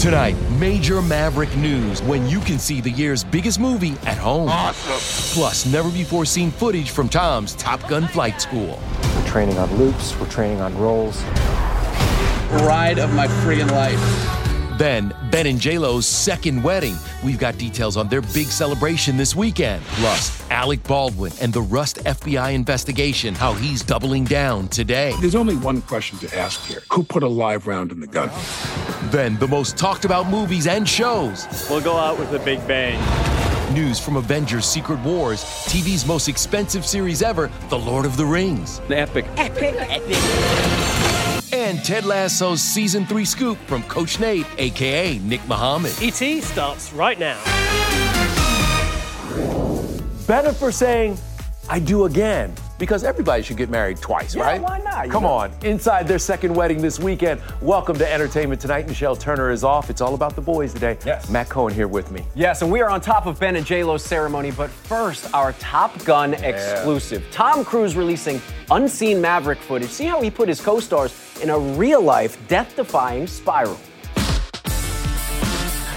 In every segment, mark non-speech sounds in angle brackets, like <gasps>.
Tonight, major Maverick news when you can see the year's biggest movie at home. Awesome. Plus, never before seen footage from Tom's Top Gun flight school. We're training on loops, we're training on rolls. Ride of my friggin' life. Then, Ben and JLo's second wedding. We've got details on their big celebration this weekend. Plus, Alec Baldwin and the Rust FBI investigation, how he's doubling down today. There's only one question to ask here Who put a live round in the gun? Then, the most talked about movies and shows. We'll go out with a big bang. News from Avengers Secret Wars, TV's most expensive series ever, The Lord of the Rings. The epic. Epic, epic. And Ted Lasso's season three scoop from Coach Nate, aka Nick Mohammed. ET starts right now. Better for saying, I do again. Because everybody should get married twice, yeah, right? Why not? Come know? on. Inside their second wedding this weekend. Welcome to Entertainment Tonight. Michelle Turner is off. It's all about the boys today. Yes. Matt Cohen here with me. Yes, and we are on top of Ben and J-Lo's ceremony, but first, our Top Gun yeah. exclusive. Tom Cruise releasing unseen Maverick footage. See how he put his co-stars in a real-life, death-defying spiral.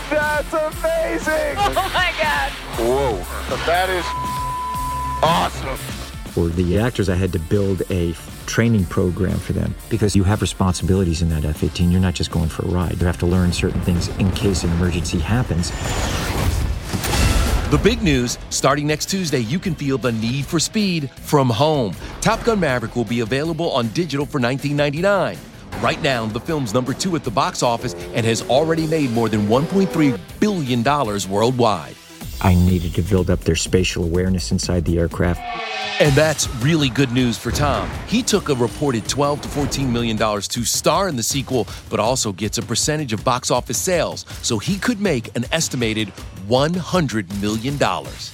That's amazing! Oh my God! Whoa, that is awesome for the actors, I had to build a training program for them because you have responsibilities in that F 18. You're not just going for a ride, you have to learn certain things in case an emergency happens. The big news starting next Tuesday, you can feel the need for speed from home. Top Gun Maverick will be available on digital for $19.99. Right now, the film's number two at the box office and has already made more than $1.3 billion worldwide. I needed to build up their spatial awareness inside the aircraft. And that's really good news for Tom. He took a reported 12 to 14 million dollars to star in the sequel, but also gets a percentage of box office sales, so he could make an estimated 100 million dollars.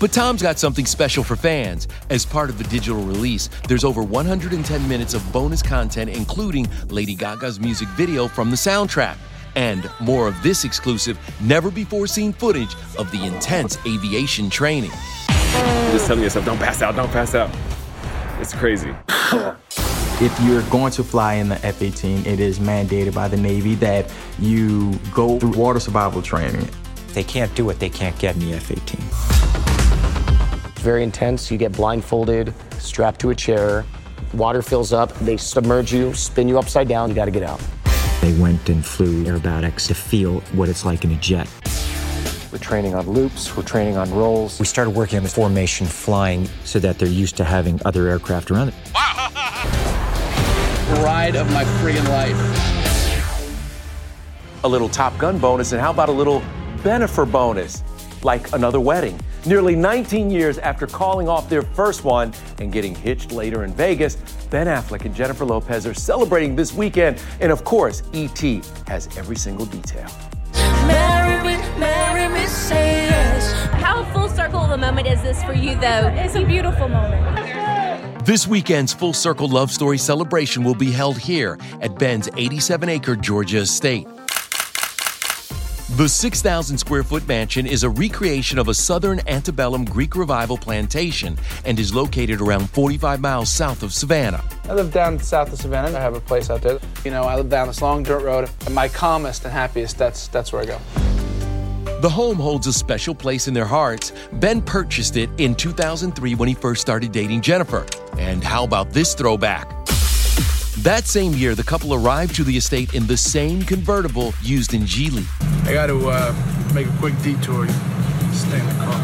But Tom's got something special for fans. As part of the digital release, there's over 110 minutes of bonus content, including Lady Gaga's music video from the soundtrack and more of this exclusive, never before seen footage of the intense aviation training. Just telling yourself, don't pass out, don't pass out. It's crazy. If you're going to fly in the F 18, it is mandated by the Navy that you go through water survival training. They can't do what they can't get in the F 18. It's very intense. You get blindfolded, strapped to a chair, water fills up, they submerge you, spin you upside down, you got to get out. They went and flew aerobatics to feel what it's like in a jet. We're training on loops, we're training on rolls. We started working on the formation flying so that they're used to having other aircraft around it. <laughs> Ride of my freaking life. A little Top Gun bonus, and how about a little Bennifer bonus? Like another wedding. Nearly 19 years after calling off their first one and getting hitched later in Vegas, Ben Affleck and Jennifer Lopez are celebrating this weekend. And of course, E.T. has every single detail. Marry me, marry me, say yes. How full circle of a moment is this for you, though? It's a beautiful moment. This weekend's Full Circle Love Story celebration will be held here at Ben's 87 acre Georgia estate. The 6,000 square foot mansion is a recreation of a southern antebellum Greek revival plantation and is located around 45 miles south of Savannah. I live down south of Savannah. I have a place out there. You know, I live down this long dirt road. And my calmest and happiest, that's that's where I go. The home holds a special place in their hearts. Ben purchased it in 2003 when he first started dating Jennifer. And how about this throwback? That same year, the couple arrived to the estate in the same convertible used in Gigli. I got to uh, make a quick detour. Stay in the car.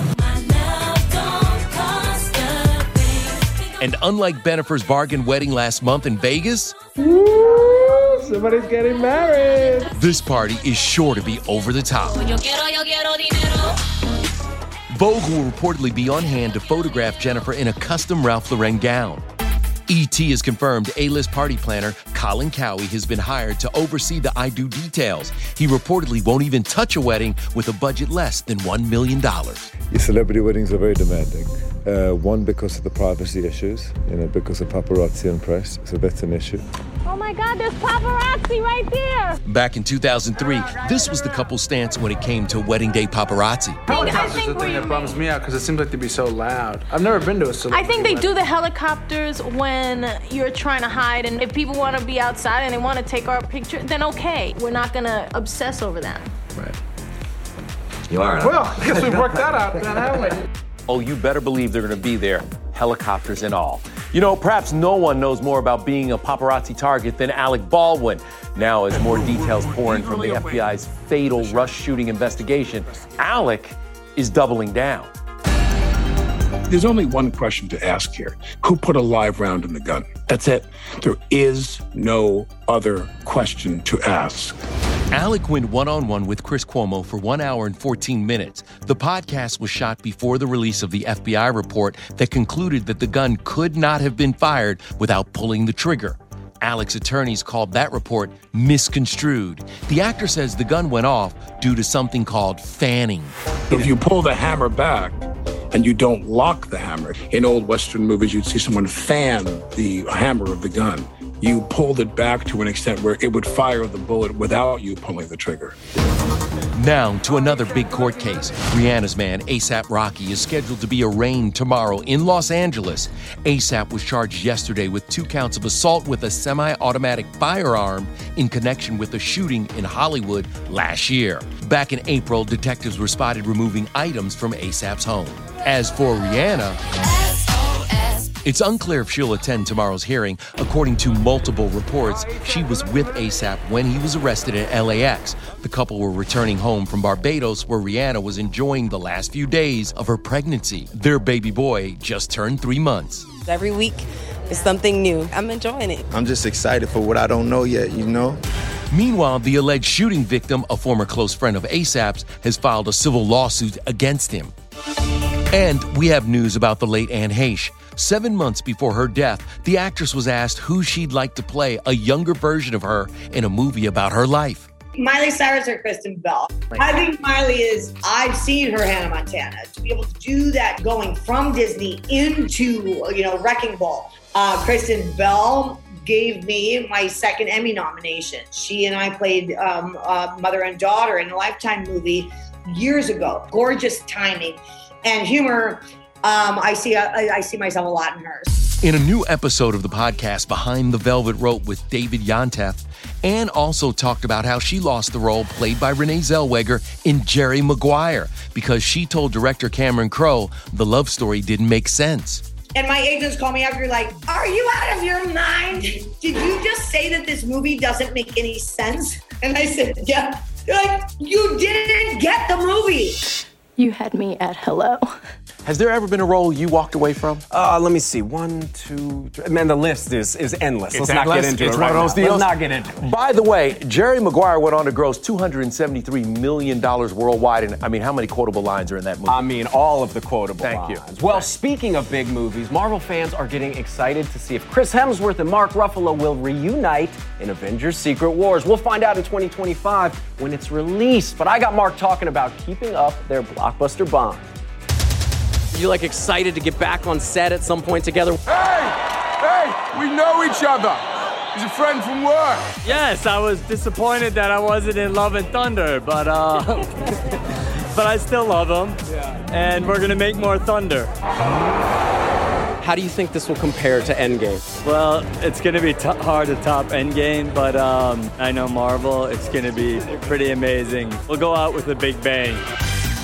And unlike Bennifer's bargain wedding last month in Vegas, Woo, somebody's getting married. this party is sure to be over the top. Vogue will reportedly be on hand to photograph Jennifer in a custom Ralph Lauren gown. ET has confirmed A-list party planner Colin Cowie has been hired to oversee the I Do details. He reportedly won't even touch a wedding with a budget less than $1 million. Your celebrity weddings are very demanding. Uh, one, because of the privacy issues, you know, because of paparazzi and press, so that's an issue. Oh my God, there's paparazzi right there. Back in 2003, this was the couple's stance when it came to wedding day paparazzi. Helicopters are the thing that bums me out because it seems like they'd be so loud. I've never been to a I celebrity I think they wedding. do the helicopters when you're trying to hide, and if people want to be outside and they want to take our picture, then okay. We're not gonna obsess over that. Right. You are. Well, I guess we've worked that out, then, haven't we? Oh, you better believe they're going to be there, helicopters and all. You know, perhaps no one knows more about being a paparazzi target than Alec Baldwin. Now, as more details pour in from the FBI's fatal Rust shooting investigation, Alec is doubling down. There's only one question to ask here Who put a live round in the gun? That's it. There is no other question to ask. Alec went one on one with Chris Cuomo for one hour and 14 minutes. The podcast was shot before the release of the FBI report that concluded that the gun could not have been fired without pulling the trigger. Alec's attorneys called that report misconstrued. The actor says the gun went off due to something called fanning. If you pull the hammer back and you don't lock the hammer, in old Western movies, you'd see someone fan the hammer of the gun. You pulled it back to an extent where it would fire the bullet without you pulling the trigger. Now to another big court case. Rihanna's man, ASAP Rocky, is scheduled to be arraigned tomorrow in Los Angeles. ASAP was charged yesterday with two counts of assault with a semi automatic firearm in connection with a shooting in Hollywood last year. Back in April, detectives were spotted removing items from ASAP's home. As for Rihanna, it's unclear if she'll attend tomorrow's hearing. According to multiple reports, she was with ASAP when he was arrested at LAX. The couple were returning home from Barbados, where Rihanna was enjoying the last few days of her pregnancy. Their baby boy just turned three months. Every week is something new. I'm enjoying it. I'm just excited for what I don't know yet, you know? Meanwhile, the alleged shooting victim, a former close friend of ASAP's, has filed a civil lawsuit against him. And we have news about the late Anne Heche. Seven months before her death, the actress was asked who she'd like to play a younger version of her in a movie about her life. Miley Cyrus or Kristen Bell. I think Miley is, I've seen her Hannah Montana. To be able to do that going from Disney into, you know, Wrecking Ball. Uh, Kristen Bell gave me my second Emmy nomination. She and I played um, uh, mother and daughter in a Lifetime movie years ago. Gorgeous timing and humor. Um, I see, I, I see myself a lot in hers. In a new episode of the podcast Behind the Velvet Rope with David Yontef, Anne also talked about how she lost the role played by Renee Zellweger in Jerry Maguire because she told director Cameron Crowe the love story didn't make sense. And my agents call me after, like, Are you out of your mind? Did you just say that this movie doesn't make any sense? And I said, Yeah. They're like, You didn't get the movie. You had me at hello. Has there ever been a role you walked away from? Uh, let me see. One, two, three. Man, the list is is endless. It's Let's not get into It's it right now. deals. Let's not get into it. By the way, Jerry Maguire went on to gross $273 million worldwide. And I mean, how many quotable lines are in that movie? I mean, all of the quotable lines. Thank you. lines. Well, speaking of big movies, Marvel fans are getting excited to see if Chris Hemsworth and Mark Ruffalo will reunite in Avengers Secret Wars. We'll find out in 2025 when it's released. But I got Mark talking about keeping up their blockbuster bomb. You like excited to get back on set at some point together? Hey, hey, we know each other. He's a friend from work. Yes, I was disappointed that I wasn't in Love and Thunder, but uh, <laughs> but I still love him. And we're gonna make more Thunder. How do you think this will compare to Endgame? Well, it's gonna be t- hard to top Endgame, but um, I know Marvel. It's gonna be pretty amazing. We'll go out with a big bang.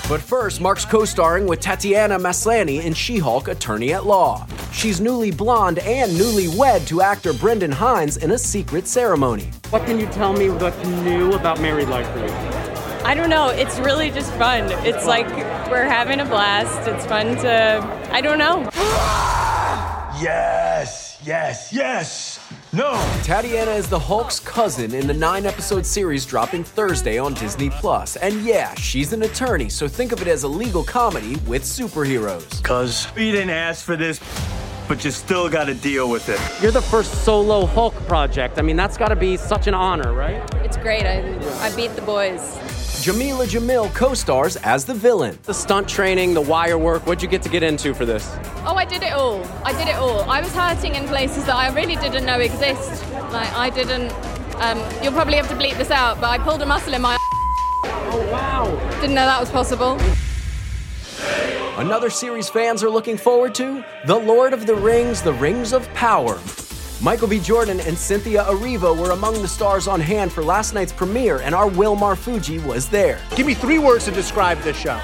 But first, Mark's co starring with Tatiana Maslany in She Hulk Attorney at Law. She's newly blonde and newly wed to actor Brendan Hines in a secret ceremony. What can you tell me what's new about married life for you? I don't know. It's really just fun. It's like we're having a blast. It's fun to, I don't know. <gasps> Yes, yes, yes. No. Tatiana is the Hulk's cousin in the nine episode series dropping Thursday on Disney Plus. And yeah, she's an attorney, so think of it as a legal comedy with superheroes. Cuz we didn't ask for this, but you still got to deal with it. You're the first solo Hulk project. I mean, that's got to be such an honor, right? It's great. I, I beat the boys. Jamila Jamil co stars as the villain. The stunt training, the wire work, what'd you get to get into for this? Oh, I did it all. I did it all. I was hurting in places that I really didn't know exist. Like, I didn't. Um, you'll probably have to bleep this out, but I pulled a muscle in my. Oh, wow. Didn't know that was possible. Another series fans are looking forward to The Lord of the Rings, The Rings of Power. Michael B. Jordan and Cynthia Erivo were among the stars on hand for last night's premiere, and our Will Marfuggi was there. Give me three words to describe this show.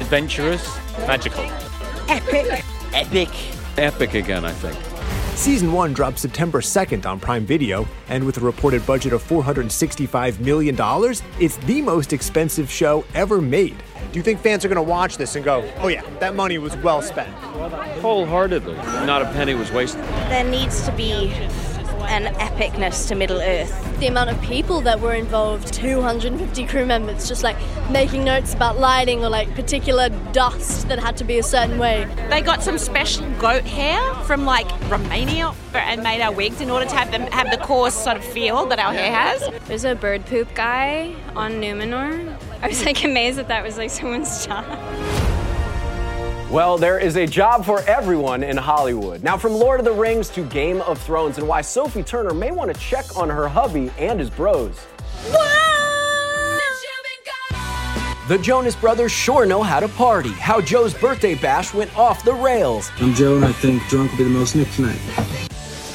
Adventurous, magical. Epic. Epic. Epic again, I think. Season 1 drops September 2nd on Prime Video, and with a reported budget of $465 million, it's the most expensive show ever made. Do you think fans are going to watch this and go, oh yeah, that money was well spent? Wholeheartedly. Not a penny was wasted. There needs to be an epicness to Middle Earth. The amount of people that were involved 250 crew members just like making notes about lighting or like particular dust that had to be a certain way. They got some special goat hair from like Romania and made our wigs in order to have them have the coarse sort of feel that our hair has. There's a bird poop guy on Numenor. I was like amazed that that was like someone's job. Well, there is a job for everyone in Hollywood. Now, from Lord of the Rings to Game of Thrones, and why Sophie Turner may want to check on her hubby and his bros. The Jonas Brothers sure know how to party. How Joe's birthday bash went off the rails. I'm Joe, and I think drunk will be the most Nick tonight.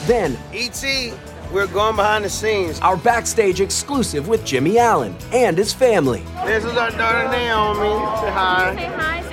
Then, E.T., we're going behind the scenes. our backstage exclusive with Jimmy Allen and his family. This is our daughter Naomi. Say hi. Say hi, say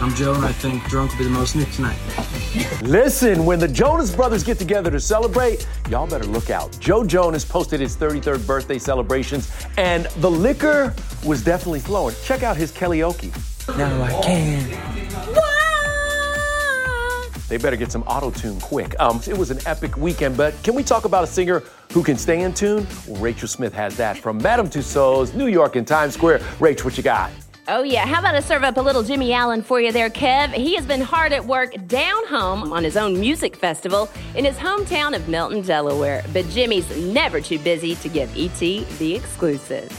I'm Joe, and I think drunk will be the most Nick tonight. Listen, when the Jonas Brothers get together to celebrate, y'all better look out. Joe Jonas posted his 33rd birthday celebrations, and the liquor was definitely flowing. Check out his karaoke. Now I can. They better get some auto tune quick. Um, it was an epic weekend, but can we talk about a singer who can stay in tune? Well, Rachel Smith has that from Madame Tussauds, New York, and Times Square. Rach, what you got? Oh, yeah. How about I serve up a little Jimmy Allen for you there, Kev? He has been hard at work down home on his own music festival in his hometown of Milton, Delaware. But Jimmy's never too busy to give ET the exclusive.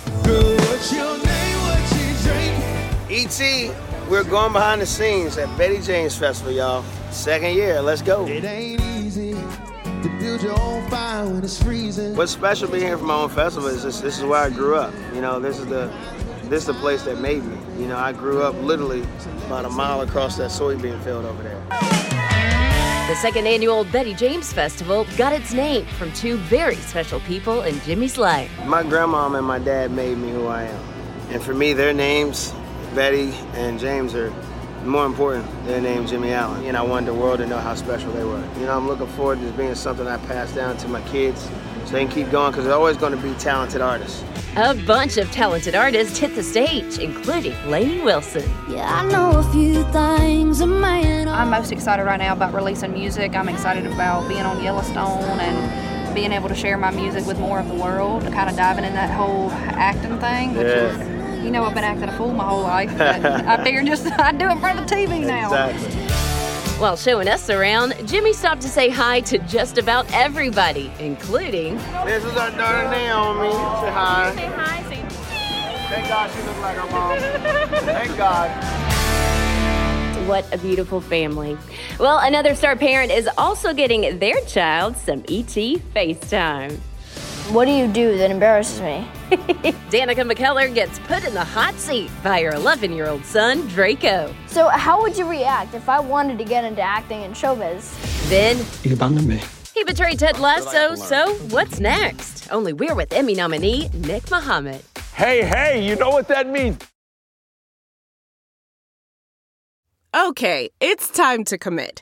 E.T., we're going behind the scenes at Betty James Festival, y'all. Second year, let's go. It ain't easy to build your own fire when it's freezing. What's special being here for my own festival is this, this is where I grew up. You know, this is the this is the place that made me. You know, I grew up literally about a mile across that soybean field over there. The second annual Betty James Festival got its name from two very special people in Jimmy's life. My grandmom and my dad made me who I am. And for me, their names, Betty and James, are more important than their name, Jimmy Allen. And I wanted the world to know how special they were. You know, I'm looking forward to this being something I pass down to my kids so they can keep going because there's always going to be talented artists. A bunch of talented artists hit the stage, including Lainey Wilson. Yeah, I know a few things a man. I'm most excited right now about releasing music. I'm excited about being on Yellowstone and being able to share my music with more of the world. Kind of diving in that whole acting thing, which Yeah. is, you know, I've been acting a fool my whole life. But I figured just <laughs> I'd do it in front of the TV now. Exactly. While showing us around, Jimmy stopped to say hi to just about everybody, including This is our daughter Naomi. Say hi. Say hi. Say Thank God she looks like her mom. Thank God. What a beautiful family. Well, another star parent is also getting their child some ET FaceTime. What do you do that embarrasses me? <laughs> Danica McKellar gets put in the hot seat by her 11 year old son, Draco. So, how would you react if I wanted to get into acting and showbiz? Then You abandoned me. he betrayed Ted Lasso, so what's next? Only we're with Emmy nominee Nick Mohammed. Hey, hey, you know what that means? Okay, it's time to commit.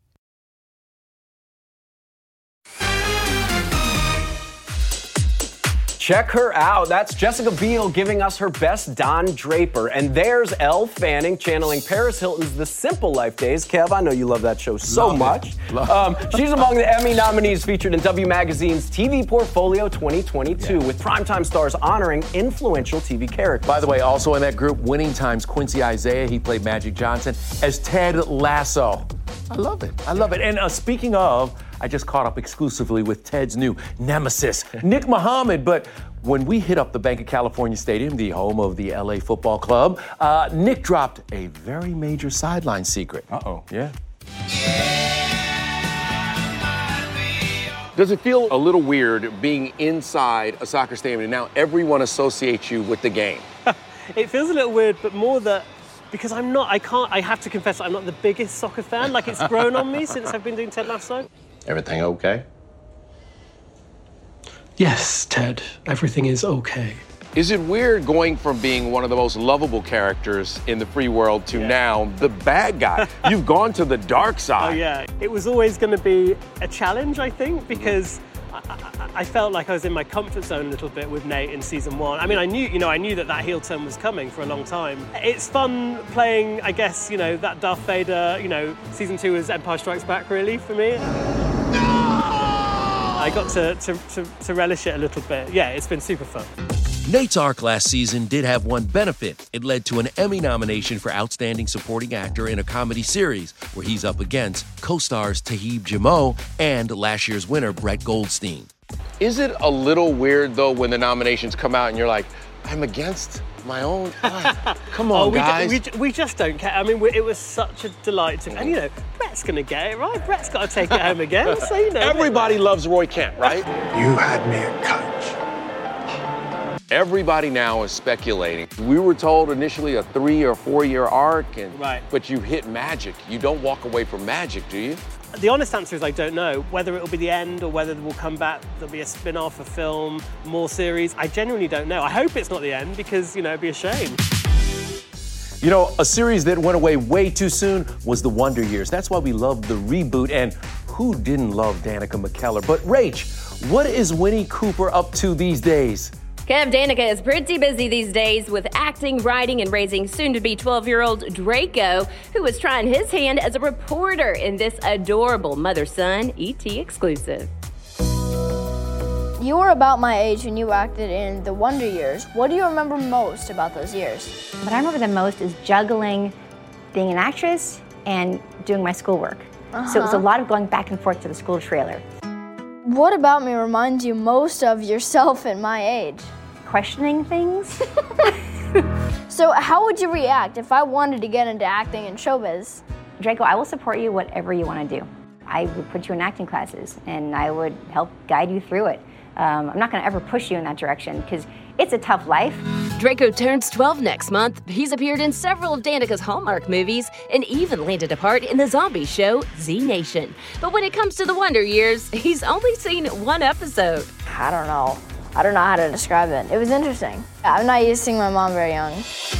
Check her out. That's Jessica Biel giving us her best Don Draper. And there's Elle Fanning channeling Paris Hilton's The Simple Life days. Kev, I know you love that show so Love much. Um, she's among the Emmy nominees featured in W Magazine's TV Portfolio 2022, with primetime stars honoring influential TV characters. By the way, also in that group, Winning Time's, Quincy Isaiah, he played Magic Johnson as Ted Lasso. I love it. I love it. And uh, speaking of, I just caught up exclusively with Ted's new nemesis, Nick Mohammed. But when we hit up the Banc of California Stadium, the home of the LA Football Club, uh, Nick dropped a very major sideline secret. Uh oh. Yeah. Does it feel a little weird being inside a soccer stadium and now everyone associates you with the game? <laughs> It feels a little weird, but more that because I'm not, I can't, I have to confess, I'm not the biggest soccer fan. Like it's grown on me since I've been doing Ted Lasso. Everything okay? Yes, Ted, everything is okay. Is it weird going from being one of the most lovable characters in the free world to now the bad guy? <laughs> You've gone to the dark side. Oh yeah, it was always going to be a challenge, I think, because I, I, I felt like I was in my comfort zone a little bit with Nate in season one. I mean, I knew, you know, I knew that that heel turn was coming for a long time. It's fun playing, I guess, you know, that Darth Vader. You know, season two is Empire Strikes Back, really, for me. I got to, to, to, to relish it a little bit. Yeah, it's been super fun. Nate's arc last season did have one benefit. It led to an Emmy nomination for Outstanding Supporting Actor in a Comedy Series, where he's up against co stars Toheeb Jimoh and last year's winner, Brett Goldstein. Is it a little weird, though, when the nominations come out and you're like, I'm against my own. <laughs> Come oh, on, oh, we, guys. we, we, just don't care. I mean, we, it was such a delight to, and you know, Brett's going to get it right. Brett's got to take it home again. So you know, everybody loves Roy Kent, right? You had me at coach. Everybody now is speculating. We were told initially a three or four year arc, and right. but you hit magic. You don't walk away from magic, do you? The honest answer is I don't know whether it will be the end or whether we'll come back. There'll be a spin-off, a film, more series. I genuinely don't know. I hope it's not the end because you know it'd be a shame. You know, a series that went away way too soon was The Wonder Years. That's why we loved the reboot. And who didn't love Danica McKellar? But Rach, what is Winnie Cooper up to these days? Kev Danica is pretty busy these days with acting, writing, and raising soon to be 12 year old Draco, who is trying his hand as a reporter in this adorable mother son ET exclusive. You were about my age when you acted in The Wonder Years. What do you remember most about those years? What I remember the most is juggling being an actress and doing my schoolwork. Uh-huh. So it was a uh-huh. lot of going back and forth to the school trailer. What about me reminds you most of yourself at my age? Questioning things. <laughs> <laughs> so, how would you react if I wanted to get into acting and showbiz? Draco, I will support you whatever you want to do. I would put you in acting classes and I would help guide you through it. Um, I'm not going to ever push you in that direction because it's a tough life. Draco turns 12 next month. He's appeared in several of Danica's Hallmark movies and even landed a part in the zombie show Z Nation. But when it comes to the Wonder Years, he's only seen one episode. I don't know. I don't know how to describe it. It was interesting. I'm not used to seeing my mom very young.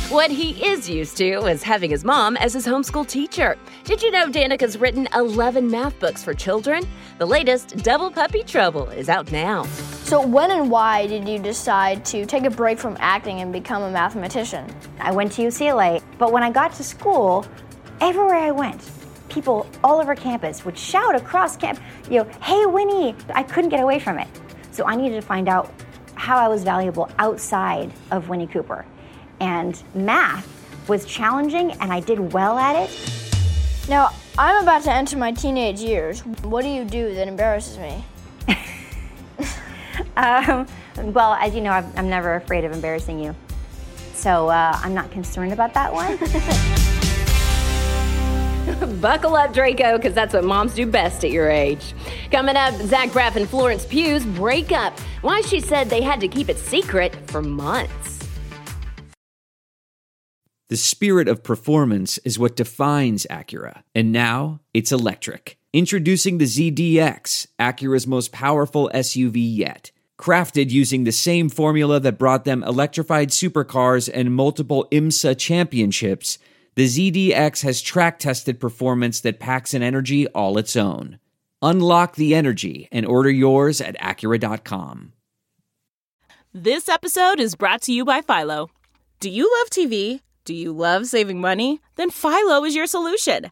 What he is used to is having his mom as his homeschool teacher. Did you know Danica's written 11 math books for children? The latest, Double Puppy Trouble, is out now. So, when and why did you decide to take a break from acting and become a mathematician? I went to UCLA, but when I got to school, everywhere I went, people all over campus would shout across camp, you know, hey Winnie, I couldn't get away from it. So I needed to find out how I was valuable outside of Winnie Cooper. And math was challenging and I did well at it. Now, I'm about to enter my teenage years. What do you do that embarrasses me? <laughs> um, well, as you know, I'm, I'm, never afraid of embarrassing you. So uh, I'm not concerned about that one. <laughs> <laughs> Buckle up, Draco, because that's what moms do best at your age. Coming up, Zach Braff and Florence Pugh's breakup. Why she said they had to keep it secret for months. The spirit of performance is what defines Acura, and now it's electric. Introducing the ZDX, Acura's most powerful SUV yet. Crafted using the same formula that brought them electrified supercars and multiple IMSA championships the ZDX has track tested performance that packs an energy all its own. Unlock the energy and order yours at Acura.com. This episode is brought to you by Philo. Do you love TV? Do you love saving money? Then Philo is your solution.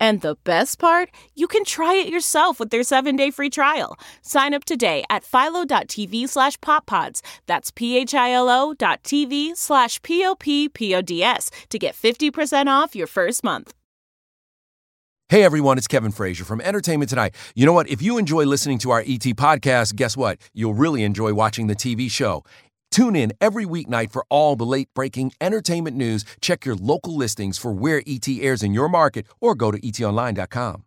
And the best part, you can try it yourself with their 7-day free trial. Sign up today at philo.tv slash poppods. That's p-h-i-l-o dot tv slash p-o-p-p-o-d-s to get 50% off your first month. Hey everyone, it's Kevin Frazier from Entertainment Tonight. You know what? If you enjoy listening to our ET podcast, guess what? You'll really enjoy watching the TV show. Tune in every weeknight for all the late breaking entertainment news. Check your local listings for where ET airs in your market or go to etonline.com.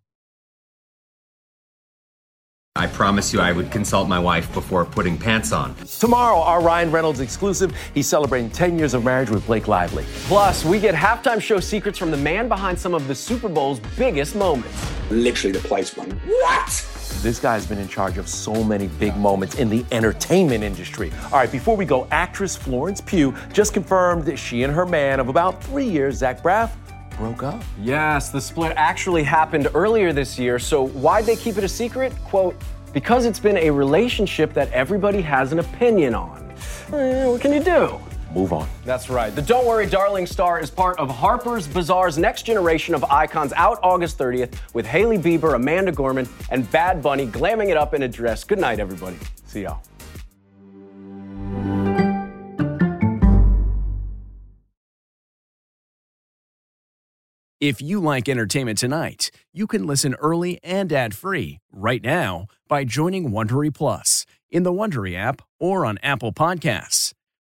I promise you I would consult my wife before putting pants on. Tomorrow, our Ryan Reynolds exclusive. He's celebrating 10 years of marriage with Blake Lively. Plus, we get halftime show secrets from the man behind some of the Super Bowl's biggest moments. Literally, the place went, what? This guy's been in charge of so many big moments in the entertainment industry. All right, before we go, actress Florence Pugh just confirmed that she and her man of about three years, Zach Braff, broke up. Yes, the split actually happened earlier this year. So, why'd they keep it a secret? Quote, because it's been a relationship that everybody has an opinion on. Eh, what can you do? Move on. That's right. The Don't Worry Darling star is part of Harper's Bazaar's next generation of icons out August 30th with Hailey Bieber, Amanda Gorman, and Bad Bunny glamming it up in a dress. Good night, everybody. See y'all. If you like entertainment tonight, you can listen early and ad-free right now by joining Wondery Plus in the Wondery app or on Apple Podcasts.